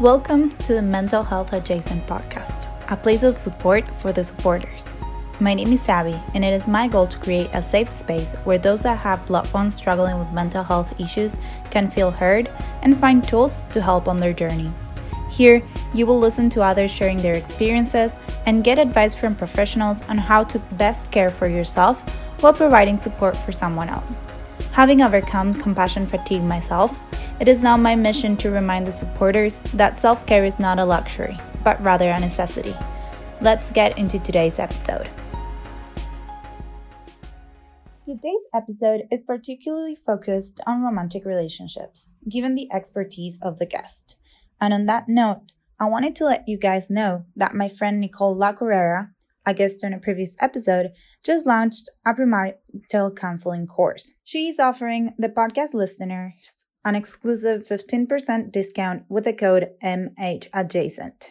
Welcome to the Mental Health Adjacent podcast, a place of support for the supporters. My name is Abby, and it is my goal to create a safe space where those that have loved ones struggling with mental health issues can feel heard and find tools to help on their journey. Here, you will listen to others sharing their experiences and get advice from professionals on how to best care for yourself while providing support for someone else. Having overcome compassion fatigue myself, it is now my mission to remind the supporters that self care is not a luxury, but rather a necessity. Let's get into today's episode. Today's episode is particularly focused on romantic relationships, given the expertise of the guest. And on that note, I wanted to let you guys know that my friend Nicole La a guest on a previous episode, just launched a premarital counseling course. She is offering the podcast listeners an exclusive 15% discount with the code MHAdjacent.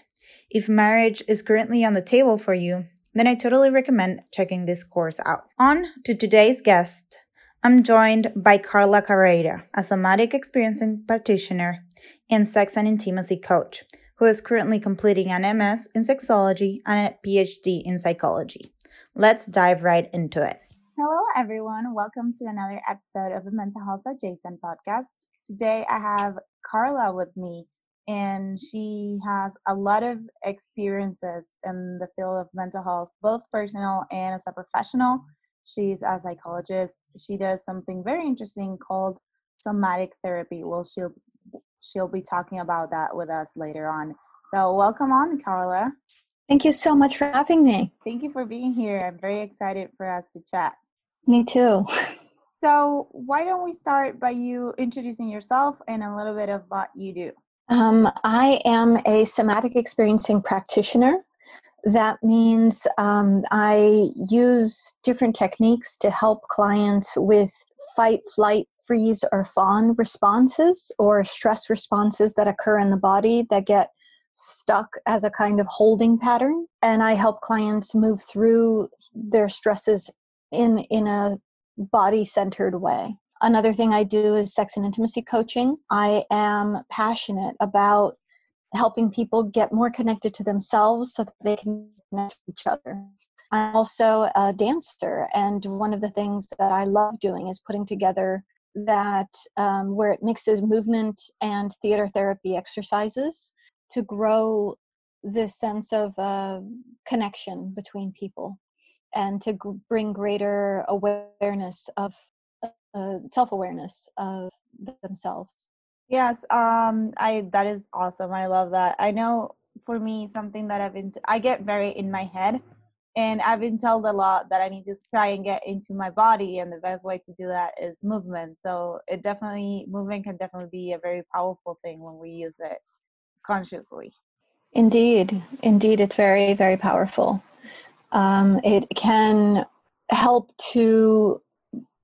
If marriage is currently on the table for you, then I totally recommend checking this course out. On to today's guest. I'm joined by Carla Carreira, a somatic experiencing practitioner and sex and intimacy coach who is currently completing an MS in sexology and a PhD in psychology. Let's dive right into it. Hello, everyone. Welcome to another episode of the Mental Health Adjacent podcast. Today, I have Carla with me, and she has a lot of experiences in the field of mental health, both personal and as a professional. She's a psychologist. She does something very interesting called somatic therapy. Well, she'll she'll be talking about that with us later on. So, welcome on, Carla. Thank you so much for having me. Thank you for being here. I'm very excited for us to chat. Me too. So, why don't we start by you introducing yourself and a little bit of what you do? Um, I am a somatic experiencing practitioner. That means um, I use different techniques to help clients with fight, flight, freeze, or fawn responses or stress responses that occur in the body that get stuck as a kind of holding pattern. And I help clients move through their stresses in, in a body centered way. Another thing I do is sex and intimacy coaching. I am passionate about helping people get more connected to themselves so that they can connect to each other. I'm also a dancer, and one of the things that I love doing is putting together that um, where it mixes movement and theater therapy exercises to grow this sense of uh, connection between people and to bring greater awareness of uh, self-awareness of themselves. Yes um i that is awesome i love that. I know for me something that i've been t- i get very in my head and i've been told a lot that i need to try and get into my body and the best way to do that is movement. So it definitely movement can definitely be a very powerful thing when we use it consciously. Indeed. Indeed it's very very powerful. Um, it can help to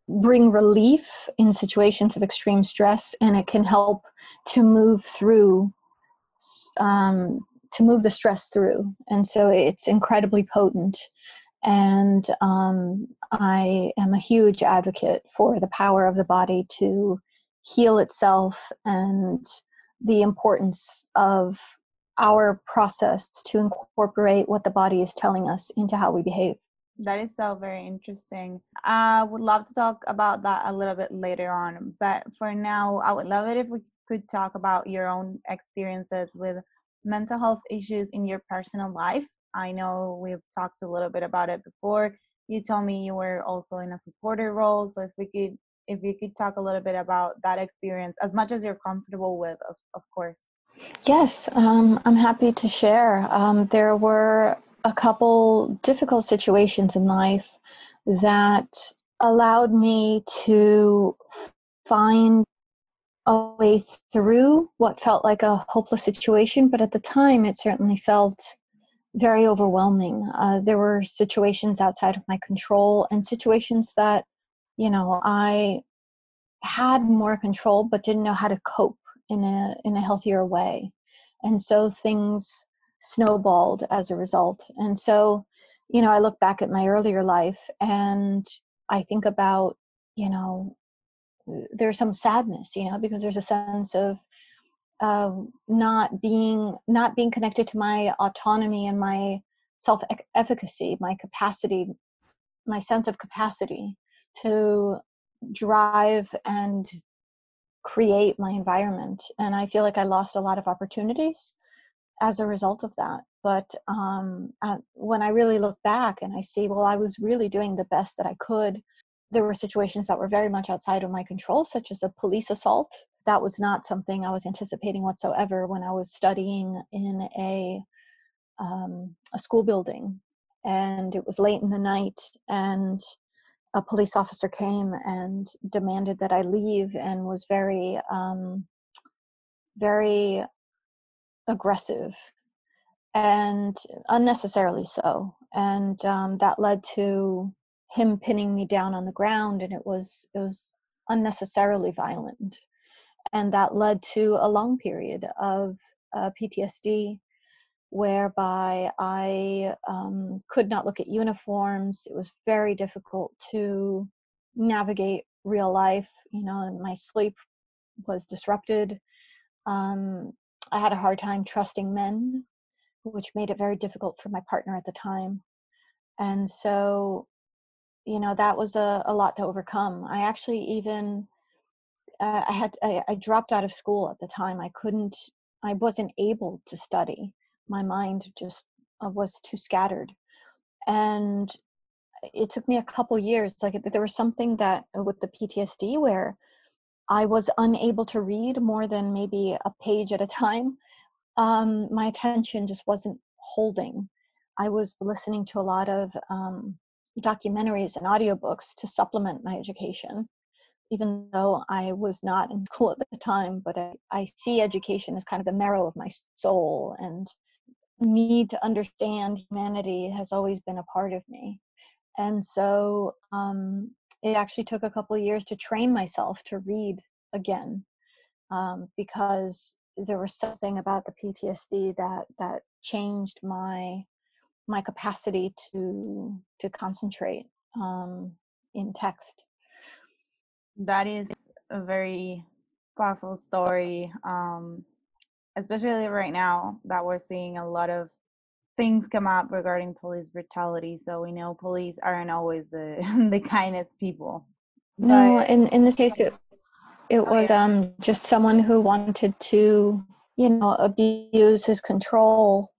bring relief in situations of extreme stress and it can help to move through um, to move the stress through. And so it's incredibly potent. And um, I am a huge advocate for the power of the body to heal itself and the importance of our process to incorporate what the body is telling us into how we behave. That is so very interesting. I would love to talk about that a little bit later on. But for now, I would love it if we could talk about your own experiences with mental health issues in your personal life. I know we've talked a little bit about it before. You told me you were also in a supporter role, so if we could if you could talk a little bit about that experience as much as you're comfortable with, of course. Yes, um, I'm happy to share. Um, there were a couple difficult situations in life that allowed me to find a way through what felt like a hopeless situation, but at the time it certainly felt very overwhelming. Uh, there were situations outside of my control and situations that, you know, I had more control but didn't know how to cope in a in a healthier way. And so things snowballed as a result. And so, you know, I look back at my earlier life and I think about, you know, there's some sadness, you know, because there's a sense of not being not being connected to my autonomy and my self efficacy, my capacity, my sense of capacity to drive and create my environment. And I feel like I lost a lot of opportunities as a result of that. But um, uh, when I really look back and I see, well, I was really doing the best that I could. There were situations that were very much outside of my control, such as a police assault. That was not something I was anticipating whatsoever when I was studying in a um, a school building, and it was late in the night, and a police officer came and demanded that I leave, and was very, um, very aggressive, and unnecessarily so, and um, that led to him pinning me down on the ground, and it was it was unnecessarily violent, and that led to a long period of uh, PTSD whereby I um, could not look at uniforms. It was very difficult to navigate real life. You know, my sleep was disrupted. Um, I had a hard time trusting men, which made it very difficult for my partner at the time. And so, you know, that was a, a lot to overcome. I actually even uh, I had I, I dropped out of school at the time. I couldn't. I wasn't able to study my mind just uh, was too scattered and it took me a couple years like there was something that uh, with the ptsd where i was unable to read more than maybe a page at a time um, my attention just wasn't holding i was listening to a lot of um, documentaries and audiobooks to supplement my education even though i was not in school at the time but I, I see education as kind of the marrow of my soul and need to understand humanity has always been a part of me. And so um, it actually took a couple years to train myself to read again um, because there was something about the PTSD that that changed my my capacity to to concentrate um, in text. That is a very powerful story. Um, especially right now that we're seeing a lot of things come up regarding police brutality. So we know police aren't always the the kindest people. No, but, in in this case, it it oh, was yeah. um just someone who wanted to you know abuse his control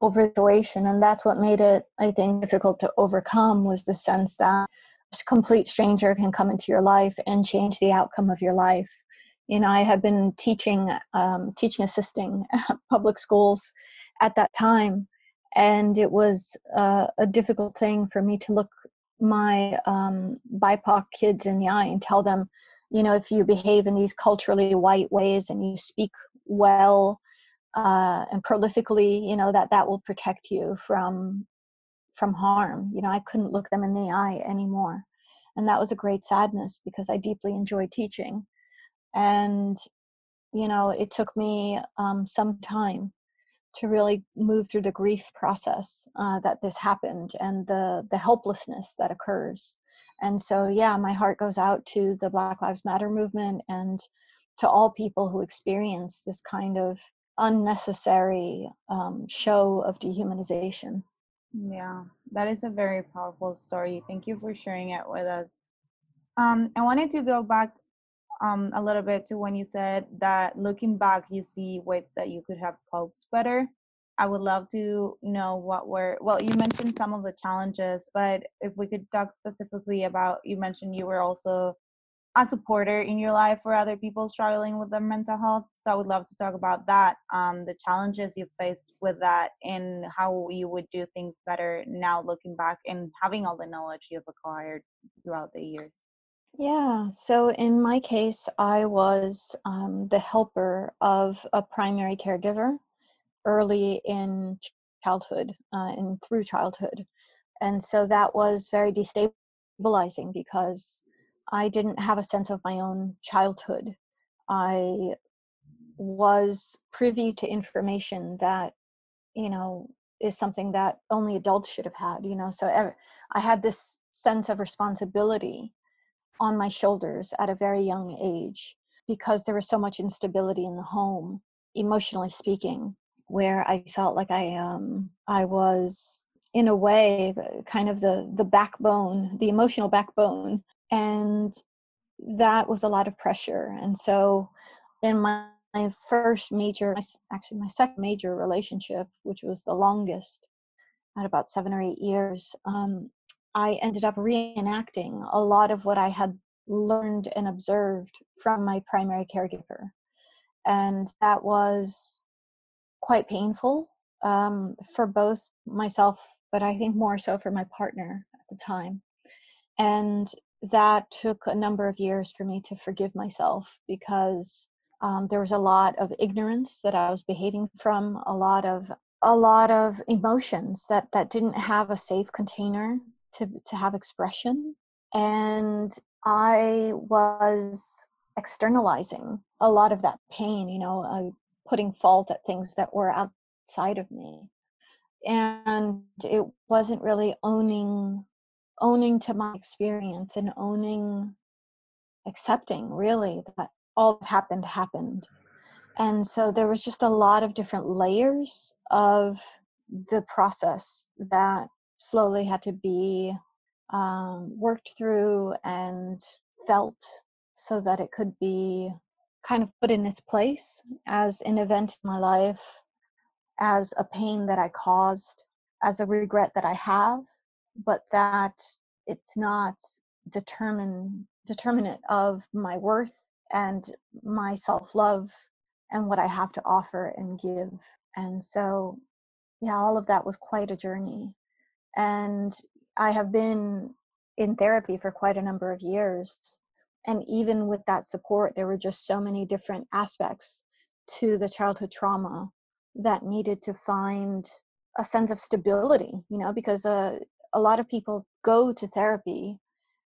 over situation, and that's what made it I think difficult to overcome was the sense that a complete stranger can come into your life and change the outcome of your life. You know i had been teaching um, teaching assisting public schools at that time and it was uh, a difficult thing for me to look my um, bipoc kids in the eye and tell them you know if you behave in these culturally white ways and you speak well uh, and prolifically you know that that will protect you from from harm you know i couldn't look them in the eye anymore. And that was a great sadness because i deeply enjoyed teaching. And you know it took me um, some time to really move through the grief process uh, that this happened and the the helplessness that occurs. And so yeah my heart goes out to the black lives matter movement and to all people who experience this kind of unnecessary um, show of dehumanization yeah that is a very powerful story thank you for sharing it with us um, i wanted to go back um, a little bit to when you said that looking back, you see ways that you could have coped better. I would love to know what were, well, you mentioned some of the challenges, but if we could talk specifically about, you mentioned you were also a supporter in your life for other people struggling with their mental health. So I would love to talk about that, um, the challenges you faced with that, and how you would do things better now looking back and having all the knowledge you've acquired throughout the years. Yeah, so in my case, I was um, the helper of a primary caregiver early in childhood uh, and through childhood. And so that was very destabilizing because I didn't have a sense of my own childhood. I was privy to information that, you know, is something that only adults should have had, you know. So I had this sense of responsibility on my shoulders at a very young age because there was so much instability in the home emotionally speaking, where I felt like I um I was in a way kind of the the backbone, the emotional backbone, and that was a lot of pressure. And so, in my, my first major, actually my second major relationship, which was the longest, at about seven or eight years, um, I ended up reenacting a lot of what I had learned and observed from my primary caregiver. And that was quite painful um, for both myself, but I think more so for my partner at the time. And that took a number of years for me to forgive myself because um, there was a lot of ignorance that I was behaving from, a lot of a lot of emotions that that didn't have a safe container to to have expression. And i was externalizing a lot of that pain you know uh, putting fault at things that were outside of me. And it wasn't really owning owning to my experience and owning accepting really that all that happened happened. And so there was just a lot of different layers of the process that slowly had to be um, worked through and felt so that it could be kind of put in its place as an event in my life, as a pain that I caused, as a regret that I have, but that it's not determine determinate of my worth and my self-love and what I have to offer and give. And so, yeah, all of that was quite a journey. And I have been in therapy for quite a number of years. And even with that support, there were just so many different aspects to the childhood trauma that needed to find a sense of stability, you know, because uh, a lot of people go to therapy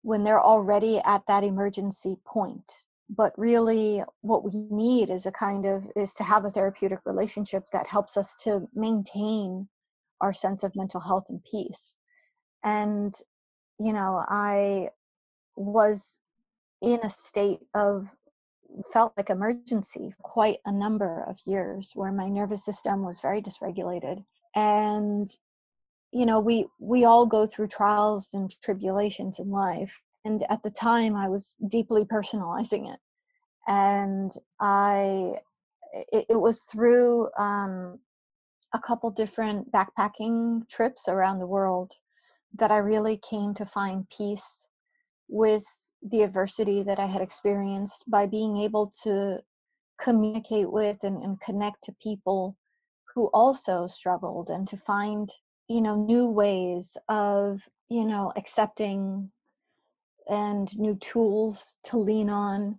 when they're already at that emergency point. But really what we need is a kind of is to have a therapeutic relationship that helps us to maintain our sense of mental health and peace. And you know i was in a state of felt like emergency quite a number of years where my nervous system was very dysregulated. And you know we we all go through trials and tribulations in life and at the time i was deeply personalizing it. And i it, it was through um, a couple different backpacking trips around the world that i really came to find peace with the adversity that i had experienced by being able to communicate with and, and connect to people who also struggled and to find you know new ways of you know accepting and new tools to lean on.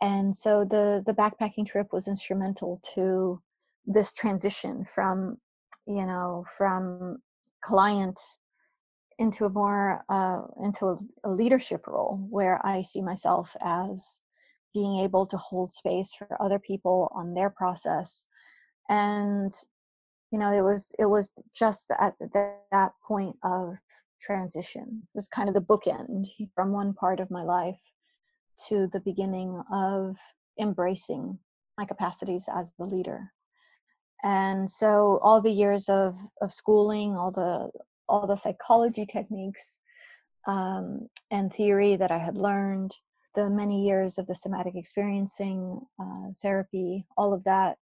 And so the the backpacking trip was instrumental to this transition from you know from client into a more uh, into a, a leadership role where i see myself as being able to hold space for other people on their process. And you know it was it was just at that, that point of transition it was kind of the bookend from one part of my life to the beginning of embracing my capacities as the leader. And so all the years of of schooling all the all the psychology techniques um, and theory that i had learned the many years of the somatic experiencing uh, therapy all of that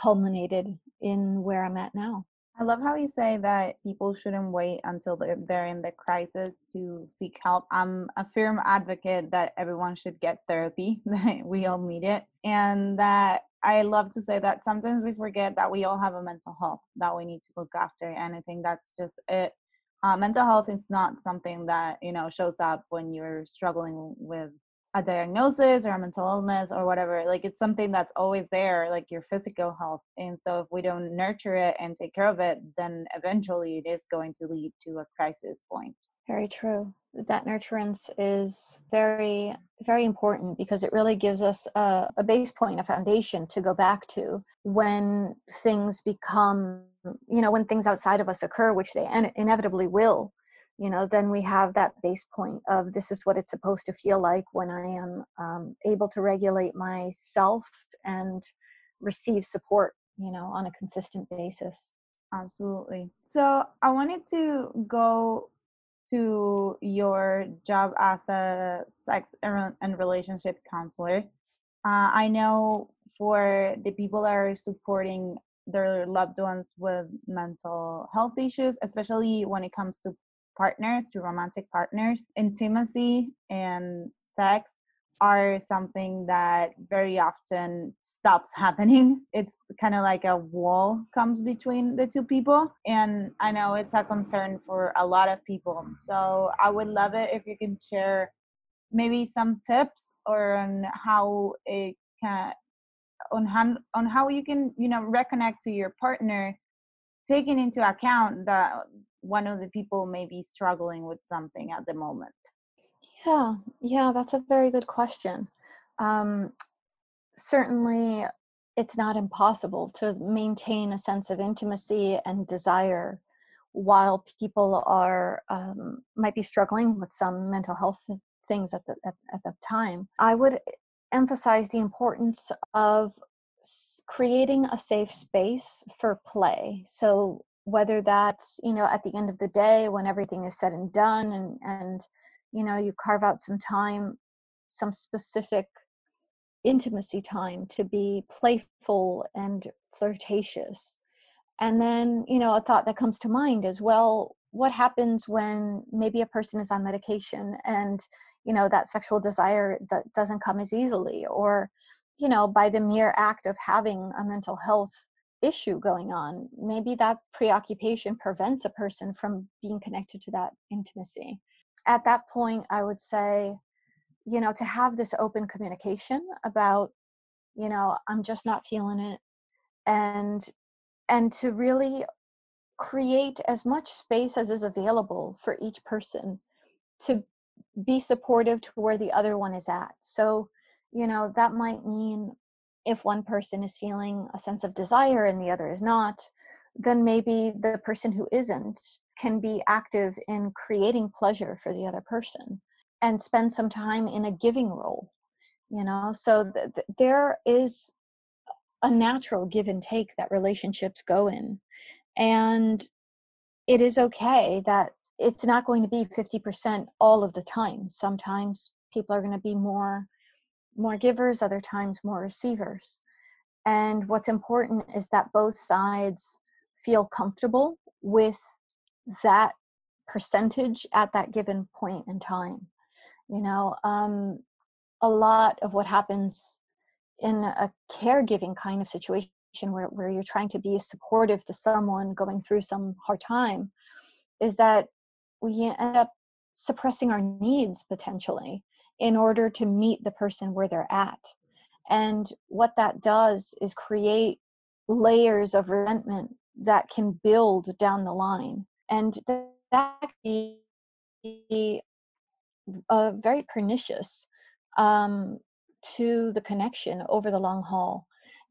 culminated in where i'm at now I love how you say that people shouldn't wait until they're in the crisis to seek help. I'm a firm advocate that everyone should get therapy, we all need it. And that I love to say that sometimes we forget that we all have a mental health that we need to look after. And I think that's just it. Uh, mental health is not something that, you know, shows up when you're struggling with a diagnosis or a mental illness or whatever like it's something that's always there like your physical health and so if we don't nurture it and take care of it then eventually it is going to lead to a crisis point. Very true. That nurturance is very very important because it really gives us a, a base point a foundation to go back to when things become you know when things outside of us occur which they inevitably will you know then we have that base point of this is what it's supposed to feel like when i am um, able to regulate myself and receive support you know on a consistent basis. Absolutely. So i wanted to go to your job as a sex and relationship counselor. Uh, i know for the people that are supporting their loved ones with mental health issues especially when it comes to partners to romantic partners intimacy and sex are something that very often stops happening. It's kind of like a wall comes between the two people. And I know it's a concern for a lot of people. So I would love it if you can share maybe some tips or on how it can on how on how you can you know reconnect to your partner taking into account that one of the people may be struggling with something at the moment yeah, yeah, that's a very good question. Um, certainly, it's not impossible to maintain a sense of intimacy and desire while people are um, might be struggling with some mental health things at the at, at the time. I would emphasize the importance of creating a safe space for play. So whether that's you know at the end of the day when everything is said and done and and you know you carve out some time some specific intimacy time to be playful and flirtatious and then you know a thought that comes to mind is well what happens when maybe a person is on medication and you know that sexual desire that doesn't come as easily or you know by the mere act of having a mental health issue going on maybe that preoccupation prevents a person from being connected to that intimacy. At that point i would say you know to have this open communication about you know i'm just not feeling it and and to really create as much space as is available for each person to be supportive to where the other one is at. So you know that might mean if one person is feeling a sense of desire and the other is not then maybe the person who isn't can be active in creating pleasure for the other person and spend some time in a giving role you know? So th- th- there is a natural give and take that relationships go in and it is okay that it's not going to be 50% all of the time. Sometimes people are going to be more more givers other times more receivers. And what's important is that both sides feel comfortable with that percentage at that given point in time. You know um, a lot of what happens in a caregiving kind of situation where, where you're trying to be supportive to someone going through some hard time is that we end up suppressing our needs potentially in order to meet the person where they're at and what that does is create layers of resentment that can build down the line and that can be uh, very pernicious um, to the connection over the long haul.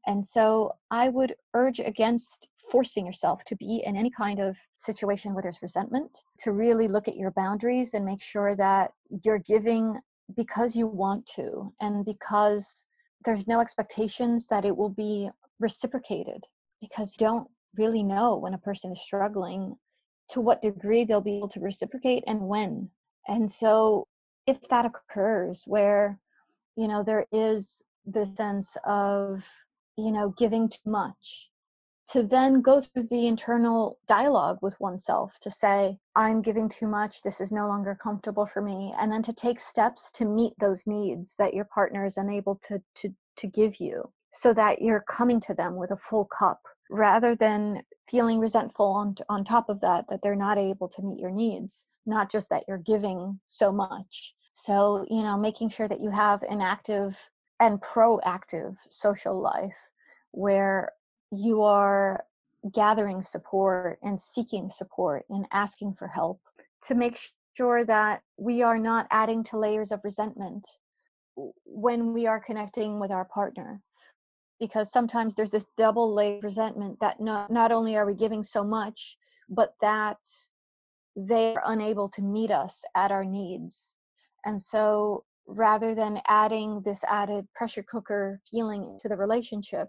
And so I would urge against forcing yourself to be in any kind of situation where there's resentment, to really look at your boundaries and make sure that you're giving because you want to and because there's no expectations that it will be reciprocated because you don't really know when a person is struggling to what degree they'll be able to reciprocate and when. And so if that occurs where, you know, there is the sense of, you know, giving too much, to then go through the internal dialogue with oneself to say, I'm giving too much, this is no longer comfortable for me, and then to take steps to meet those needs that your partner is unable to, to, to give you so that you're coming to them with a full cup rather than feeling resentful on, on top of that that they're not able to meet your needs not just that you're giving so much. So you know making sure that you have an active and proactive social life where you are gathering support and seeking support and asking for help to make sure that we are not adding to layers of resentment when we are connecting with our partner. Because sometimes there's this double layer resentment that not, not only are we giving so much but that they're unable to meet us at our needs. And so rather than adding this added pressure cooker feeling to the relationship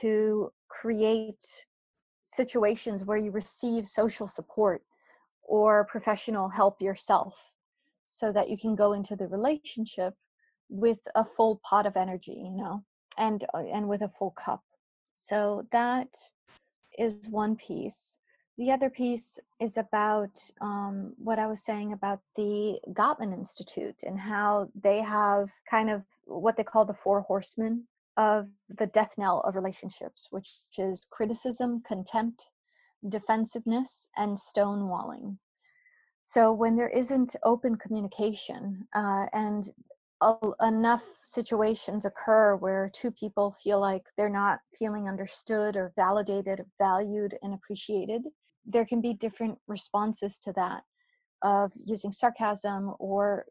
to create situations where you receive social support or professional help yourself so that you can go into the relationship with a full pot of energy you know and uh, and with a full cup. So that is one piece. The other piece is about um, what I was saying about the Gottman Institute and how they have kind of what they call the four horsemen of the death knell of relationships, which is criticism, contempt, defensiveness, and stonewalling. So when there isn't open communication uh, and enough situations occur where two people feel like they're not feeling understood or validated, valued, and appreciated, there can be different responses to that of using sarcasm or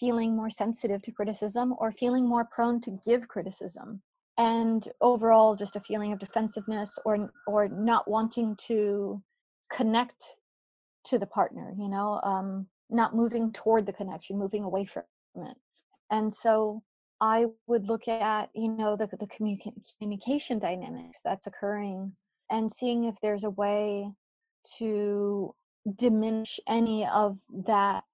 feeling more sensitive to criticism or feeling more prone to give criticism and overall just a feeling of defensiveness or or not wanting to connect to the partner you know um, not moving toward the connection moving away from it and so i would look at you know the, the communication dynamics that's occurring and seeing if there's a way to diminish any of that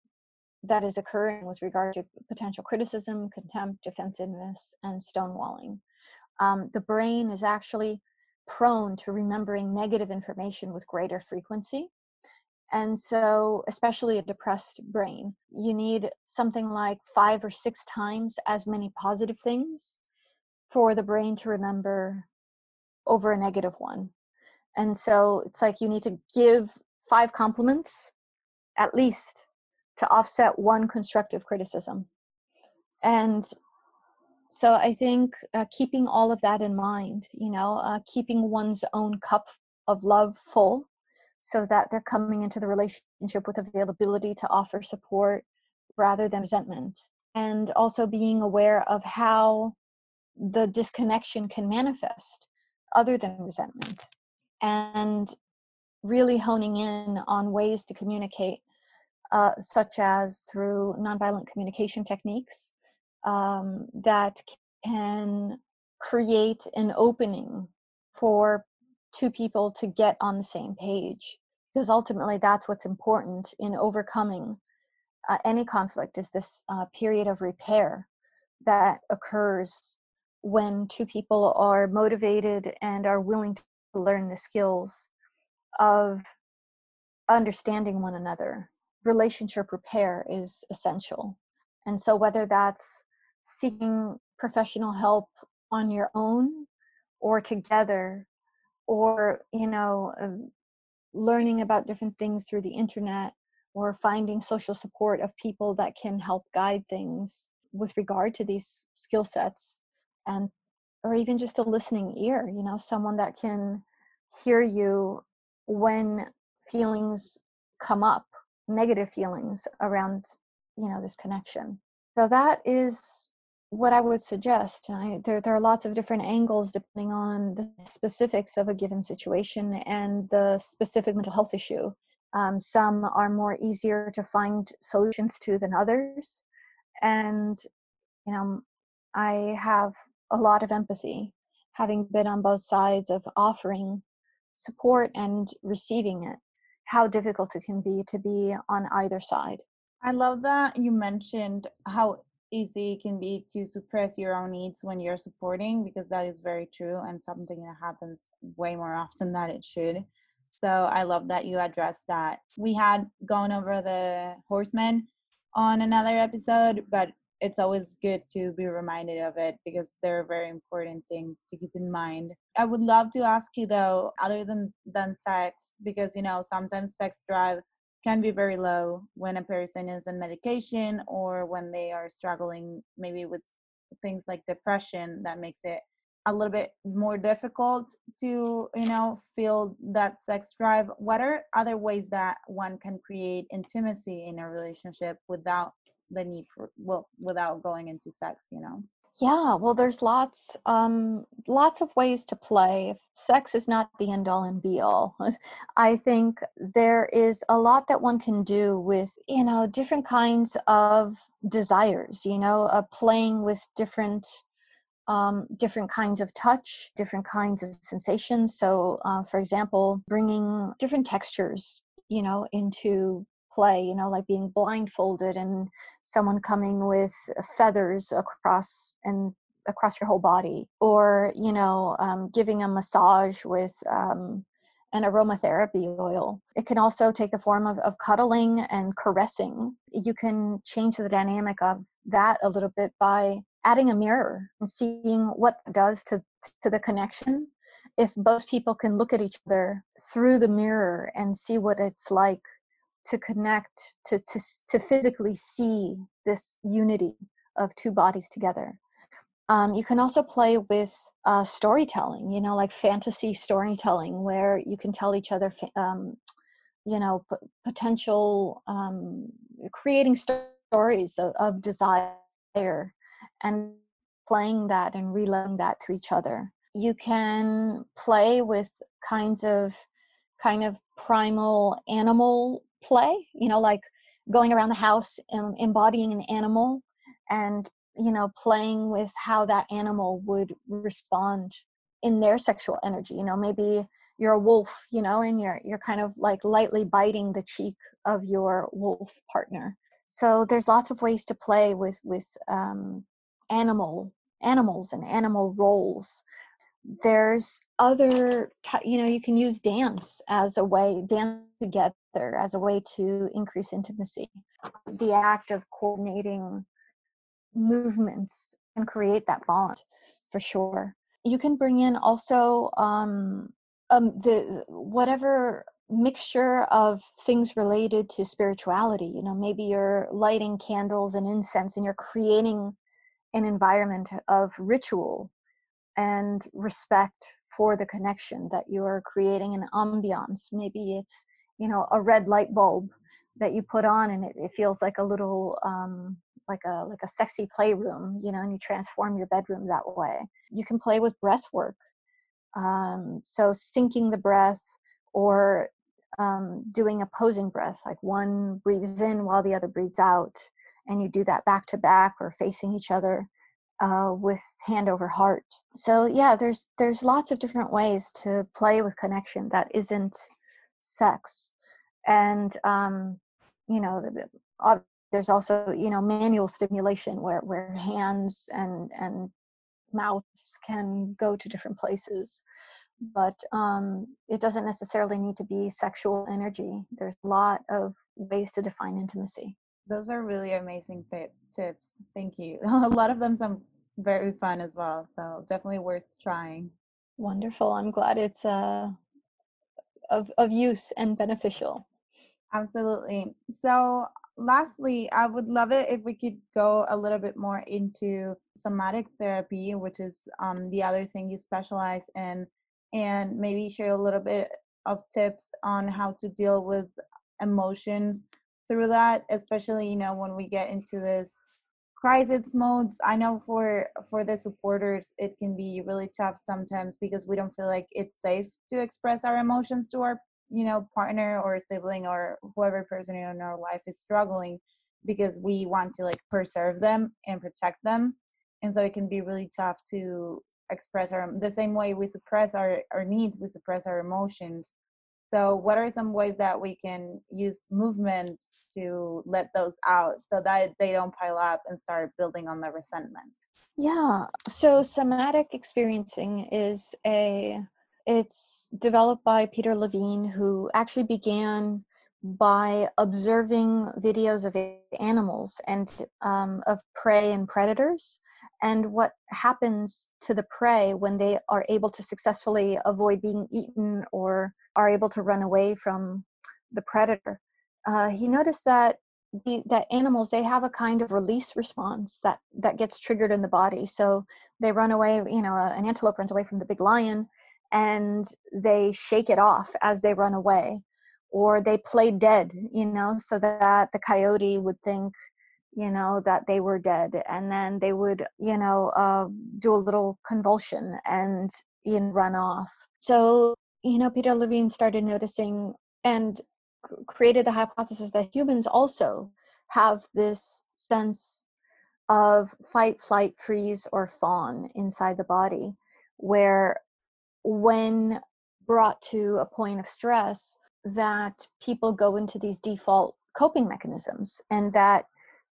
that is occurring with regard to potential criticism, contempt, defensiveness, and stonewalling. Um, the brain is actually prone to remembering negative information with greater frequency. And so, especially a depressed brain, you need something like five or six times as many positive things for the brain to remember over a negative one. And so it's like you need to give five compliments at least to offset one constructive criticism. And so I think uh, keeping all of that in mind, you know, uh, keeping one's own cup of love full so that they're coming into the relationship with availability to offer support rather than resentment. And also being aware of how the disconnection can manifest other than resentment and really honing in on ways to communicate, uh, such as through nonviolent communication techniques um, that can create an opening for two people to get on the same page because ultimately that's what's important in overcoming uh, any conflict is this uh, period of repair that occurs when two people are motivated and are willing to learn the skills of understanding one another. Relationship repair is essential. And so, whether that's seeking professional help on your own or together, or, you know, uh, learning about different things through the internet, or finding social support of people that can help guide things with regard to these skill sets and or even just a listening ear you know someone that can hear you when feelings come up negative feelings around you know this connection. So that is what i would suggest I, there, there are lots of different angles depending on the specifics of a given situation and the specific mental health issue um, some are more easier to find solutions to than others and you know i have a lot of empathy, having been on both sides of offering support and receiving it, how difficult it can be to be on either side. I love that you mentioned how easy it can be to suppress your own needs when you're supporting because that is very true and something that happens way more often than it should. So I love that you addressed that. We had gone over the horsemen on another episode, but it's always good to be reminded of it because they're very important things to keep in mind. I would love to ask you though, other than than sex, because you know sometimes sex drive can be very low when a person is on medication or when they are struggling maybe with things like depression that makes it a little bit more difficult to you know feel that sex drive. What are other ways that one can create intimacy in a relationship without the need for well without going into sex you know yeah well there's lots um lots of ways to play sex is not the end all and be all i think there is a lot that one can do with you know different kinds of desires you know uh, playing with different um, different kinds of touch, different kinds of sensations. So, uh, for example, bringing different textures, you know, into play, you know, like being blindfolded and someone coming with feathers across and across your whole body, or you know, um, giving a massage with um, an aromatherapy oil. It can also take the form of, of cuddling and caressing. You can change the dynamic of that a little bit by adding a mirror and seeing what does to, to the connection. If both people can look at each other through the mirror and see what it's like to connect, to, to, to physically see this unity of two bodies together. Um, you can also play with uh, storytelling, you know, like fantasy storytelling, where you can tell each other, um, you know, p- potential um, creating stories of, of desire and playing that and relaying that to each other. You can play with kinds of kind of primal animal play, you know, like going around the house and embodying an animal and you know playing with how that animal would respond in their sexual energy. You know maybe you're a wolf you know and you're you're kind of like lightly biting the cheek of your wolf partner. So there's lots of ways to play with with um, animal animals and animal roles. There's other you know you can use dance as a way dance together as a way to increase intimacy. The act of coordinating movements and create that bond for sure. You can bring in also um, um the whatever mixture of things related to spirituality you know maybe you're lighting candles and incense and you're creating an environment of ritual and respect for the connection that you're creating an ambiance. Maybe it's you know a red light bulb that you put on and it, it feels like a little um, like a like a sexy playroom you know and you transform your bedroom that way. You can play with breath work um, so sinking the breath or um, doing opposing breath like one breathes in while the other breathes out and you do that back to back or facing each other uh, with hand over heart. So yeah there's there's lots of different ways to play with connection that isn't sex. And um, you know there's also you know manual stimulation where where hands and and mouths can go to different places. But um, it doesn't necessarily need to be sexual energy. There's a lot of ways to define intimacy. Those are really amazing th- tips. Thank you. A lot of them some very fun as well so definitely worth trying. Wonderful. I'm glad it's uh, of, of use and beneficial. Absolutely. So lastly, I would love it if we could go a little bit more into somatic therapy, which is um, the other thing you specialize in, and maybe share a little bit of tips on how to deal with emotions through that, especially you know when we get into this crisis modes. I know for for the supporters, it can be really tough sometimes because we don't feel like it's safe to express our emotions to our you know partner or sibling or whoever person in our life is struggling because we want to like preserve them and protect them and so it can be really tough to express our the same way we suppress our our needs we suppress our emotions so what are some ways that we can use movement to let those out so that they don't pile up and start building on the resentment? Yeah so somatic experiencing is a it's developed by Peter Levine, who actually began by observing videos of animals and um, of prey and predators and what happens to the prey when they are able to successfully avoid being eaten or are able to run away from the predator. Uh, he noticed that the, that animals they have a kind of release response that that gets triggered in the body. So they run away. You know, an antelope runs away from the big lion and they shake it off as they run away or they play dead you know so that the coyote would think you know that they were dead and then they would you know uh, do a little convulsion and you know, run off. So you know peter levine started noticing and created the hypothesis that humans also have this sense of fight, flight, freeze, or fawn inside the body, where when brought to a point of stress, that people go into these default coping mechanisms, and that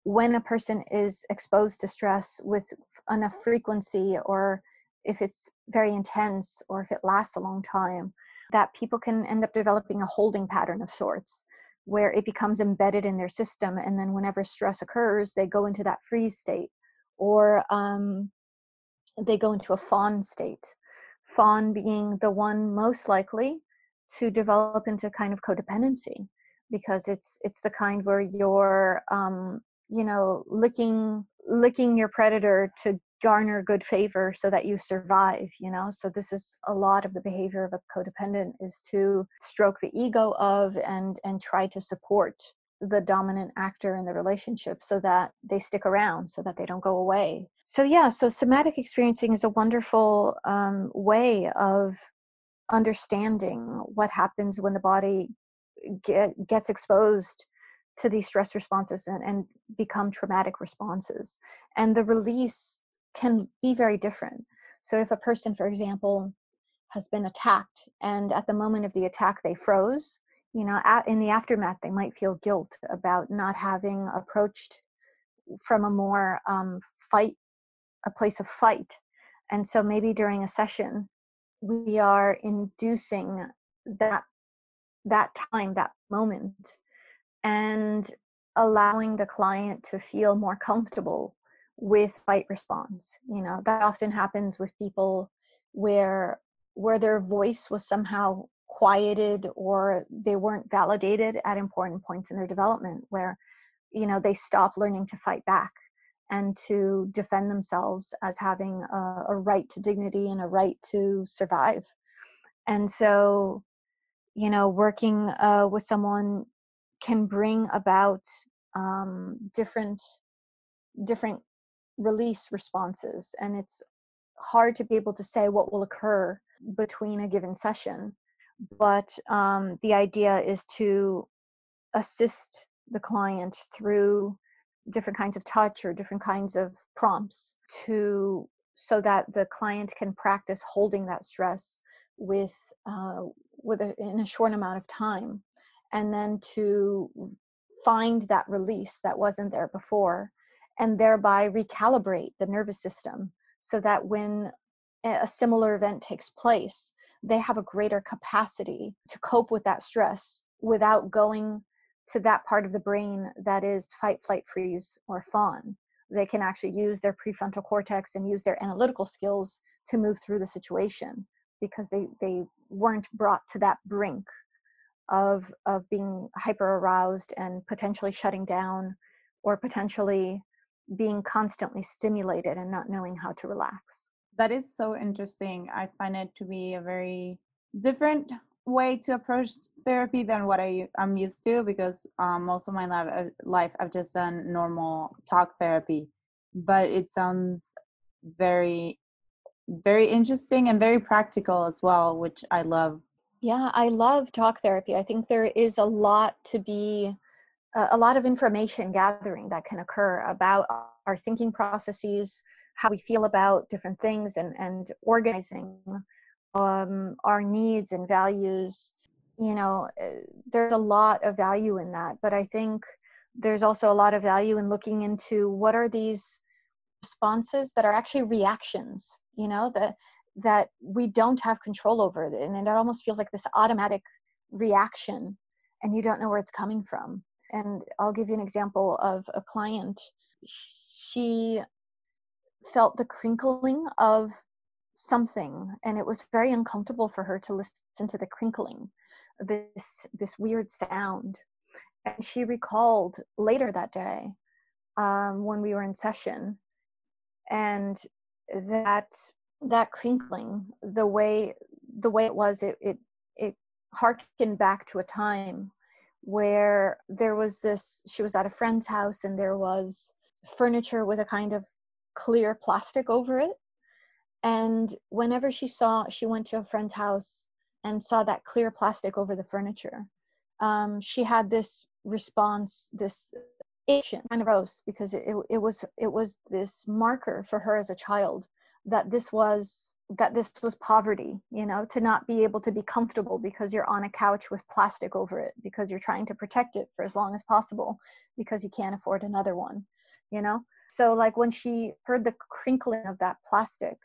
when a person is exposed to stress with enough frequency, or if it's very intense, or if it lasts a long time, that people can end up developing a holding pattern of sorts where it becomes embedded in their system and then whenever stress occurs they go into that freeze state or um, they go into a fawn state. Fawn being the one most likely to develop into kind of codependency because it's it's the kind where you're um, you know licking licking your predator to garner good favor so that you survive you know? So this is a lot of the behavior of a codependent is to stroke the ego of and and try to support the dominant actor in the relationship so that they stick around so that they don't go away. So yeah so somatic experiencing is a wonderful um, way of understanding what happens when the body get, gets exposed to these stress responses and, and become traumatic responses and the release can be very different. So if a person, for example, has been attacked and at the moment of the attack they froze, you know, at, in the aftermath they might feel guilt about not having approached from a more um, fight, a place of fight. And so maybe during a session, we are inducing that that time, that moment, and allowing the client to feel more comfortable with fight response you know? That often happens with people where where their voice was somehow quieted or they weren't validated at important points in their development where you know they stop learning to fight back and to defend themselves as having a, a right to dignity and a right to survive. And so you know working uh, with someone can bring about um, different different release responses and it's hard to be able to say what will occur between a given session but um, the idea is to assist the client through different kinds of touch or different kinds of prompts to so that the client can practice holding that stress with uh, with a, in a short amount of time and then to find that release that wasn't there before and thereby recalibrate the nervous system so that when a similar event takes place, they have a greater capacity to cope with that stress without going to that part of the brain that is fight, flight, freeze, or fawn. They can actually use their prefrontal cortex and use their analytical skills to move through the situation because they, they weren't brought to that brink of, of being hyper aroused and potentially shutting down or potentially being constantly stimulated and not knowing how to relax. That is so interesting. I find it to be a very different way to approach therapy than what I, i'm used to because um, most of my life, uh, life I've just done normal talk therapy. But it sounds very, very interesting and very practical as well, which I love. Yeah, I love talk therapy. I think there is a lot to be a lot of information gathering that can occur about our thinking processes, how we feel about different things, and, and organizing um, our needs and values. You know, eh, there's a lot of value in that, but I think there's also a lot of value in looking into what are these responses that are actually reactions, you know, that that we don't have control over and it almost feels like this automatic reaction and you don't know where it's coming from and I'll give you an example of a client. She felt the crinkling of something and it was very uncomfortable for her to listen to the crinkling this this weird sound and she recalled later that day um, when we were in session and that that crinkling the way the way it was it it, it harkened back to a time where there was this she was at a friend's house and there was furniture with a kind of clear plastic over it. And whenever she saw she went to a friend's house and saw that clear plastic over the furniture um, she had this response this itch kind of gross because it, it was it was this marker for her as a child that this was that this was poverty you know to not be able to be comfortable because you're on a couch with plastic over it because you're trying to protect it for as long as possible because you can't afford another one you know? So like when she heard the crinkling of that plastic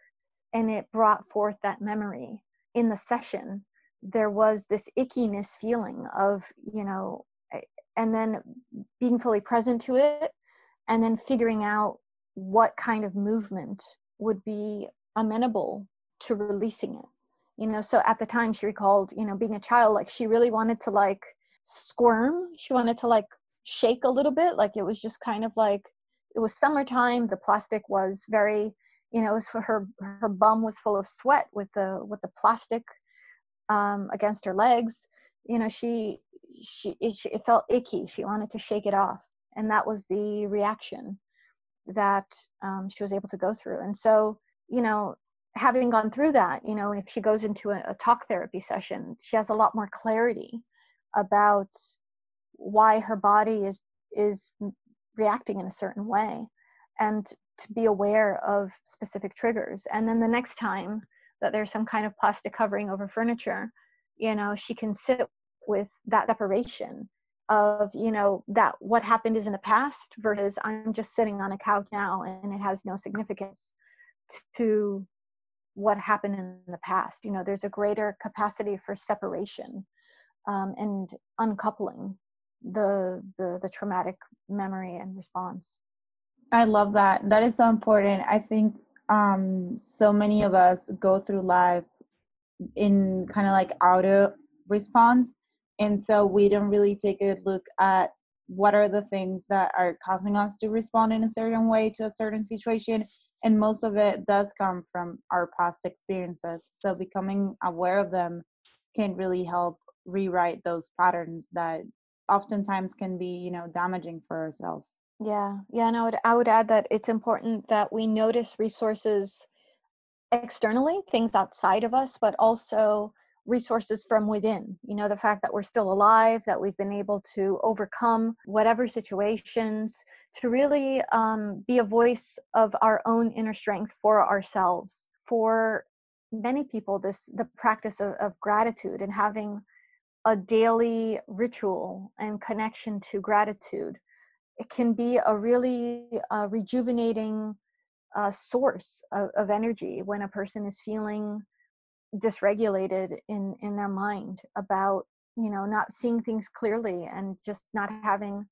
and it brought forth that memory in the session there was this ickiness feeling of you know eh, and then being fully present to it and then figuring out what kind of movement would be amenable to releasing it. You know so at the time she recalled you know being a child like she really wanted to like squirm. She wanted to like shake a little bit. Like it was just kind of like it was summertime. The plastic was very you know it was for her her bum was full of sweat with the with the plastic um against her legs. You know she she it, it felt icky. She wanted to shake it off. And that was the reaction that um, she was able to go through. And so you know having gone through that you know if she goes into a, a talk therapy session she has a lot more clarity about why her body is is reacting in a certain way and to be aware of specific triggers. And then the next time that there's some kind of plastic covering over furniture you know she can sit with that separation of you know that what happened is in the past versus i'm just sitting on a couch now and it has no significance to what happened in the past. You know there's a greater capacity for separation um, and uncoupling the, the the traumatic memory and response. I love that. That is so important. I think um so many of us go through life in kind of like auto response and so we don't really take a look at what are the things that are causing us to respond in a certain way to a certain situation. And most of it does come from our past experiences. So becoming aware of them can really help rewrite those patterns that oftentimes can be you know damaging for ourselves. Yeah. Yeah and i would i would add that it's important that we notice resources externally things outside of us but also resources from within. You know, the fact that we're still alive, that we've been able to overcome whatever situations, to really um, be a voice of our own inner strength for ourselves. For many people, this the practice of, of gratitude and having a daily ritual and connection to gratitude, it can be a really uh, rejuvenating uh, source of, of energy when a person is feeling dysregulated in in their mind about you know not seeing things clearly and just not having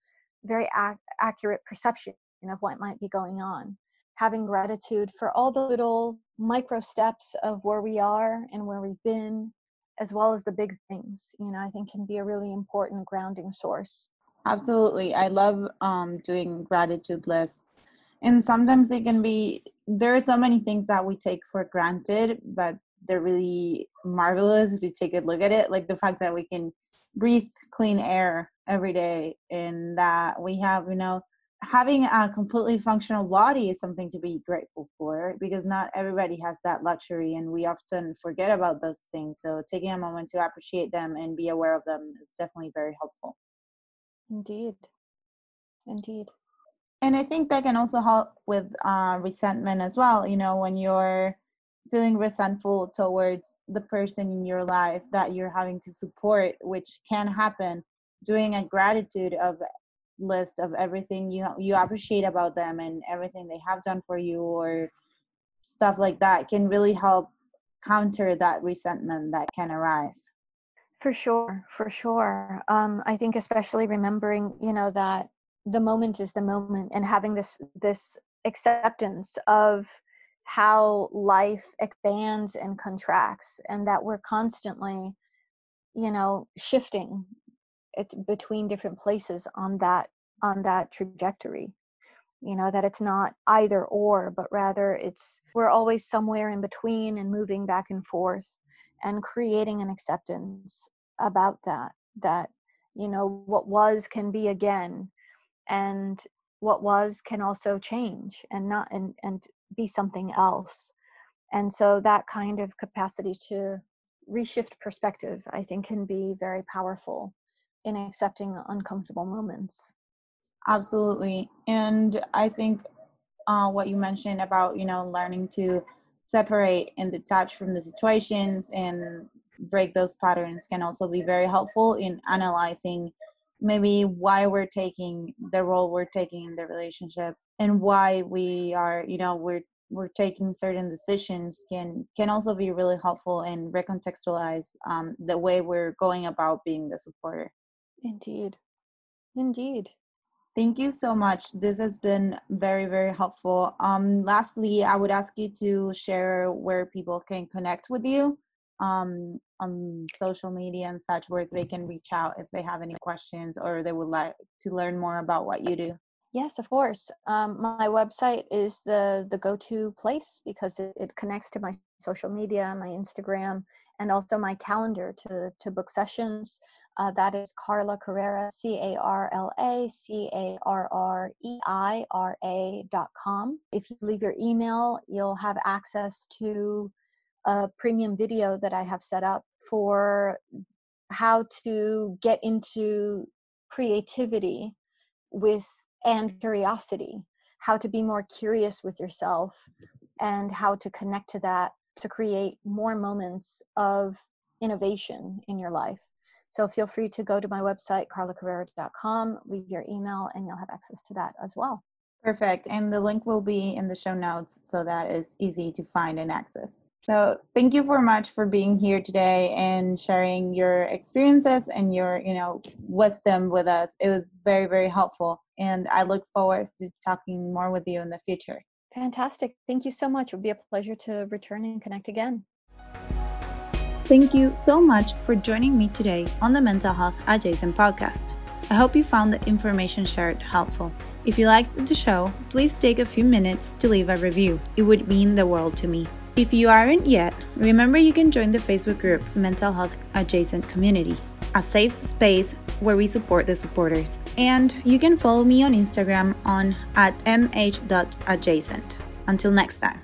very ac- accurate perception of what might be going on. Having gratitude for all the little micro steps of where we are and where we've been as well as the big things you know i think can be a really important grounding source. Absolutely. I love um, doing gratitude lists. And sometimes they can be there are so many things that we take for granted but they're really marvelous if you take a look at it like the fact that we can breathe clean air every day and that we have you know having a completely functional body is something to be grateful for because not everybody has that luxury and we often forget about those things. So taking a moment to appreciate them and be aware of them is definitely very helpful. Indeed. Indeed. And i think that can also help with uh, resentment as well you know when you're feeling resentful towards the person in your life that you're having to support which can happen doing a gratitude of list of everything you you appreciate about them and everything they have done for you or stuff like that can really help counter that resentment that can arise. For sure for sure. Um, i think especially remembering you know that the moment is the moment and having this this acceptance of how life expands and contracts and that we're constantly you know shifting it between different places on that on that trajectory. You know that it's not either or but rather it's we're always somewhere in between and moving back and forth and creating an acceptance about that that you know what was can be again and what was can also change and not and and be something else. And so that kind of capacity to reshift perspective, I think, can be very powerful in accepting uncomfortable moments. Absolutely. And I think uh, what you mentioned about, you know, learning to separate and detach from the situations and break those patterns can also be very helpful in analyzing maybe why we're taking the role we're taking in the relationship and why we are you know we're we're taking certain decisions can can also be really helpful and recontextualize um, the way we're going about being the supporter. Indeed. Indeed. Thank you so much. This has been very very helpful. Um lastly i would ask you to share where people can connect with you um, on social media and such where they can reach out if they have any questions or they would like to learn more about what you do? Yes of course. Um, my website is the the go-to place because it, it connects to my social media my instagram and also my calendar to to book sessions. Uh, that is Carla Carreira, C A R L A C A R R E I R A dot com. If you leave your email, you'll have access to a premium video that I have set up for how to get into creativity with and curiosity, how to be more curious with yourself and how to connect to that to create more moments of innovation in your life. So feel free to go to my website, carlacarreira.com, leave your email, and you'll have access to that as well. Perfect. And the link will be in the show notes so that is easy to find and access. So thank you very much for being here today and sharing your experiences and your, you know, wisdom with us. It was very, very helpful. And I look forward to talking more with you in the future. Fantastic. Thank you so much. It would be a pleasure to return and connect again. Thank you so much for joining me today on the Mental Health Adjacent podcast. I hope you found the information shared helpful. If you liked the show, please take a few minutes to leave a review. It would mean the world to me. If you aren't yet, remember you can join the Facebook group Mental Health Adjacent Community, a safe space where we support the supporters. And you can follow me on Instagram on at mh.adjacent. Until next time.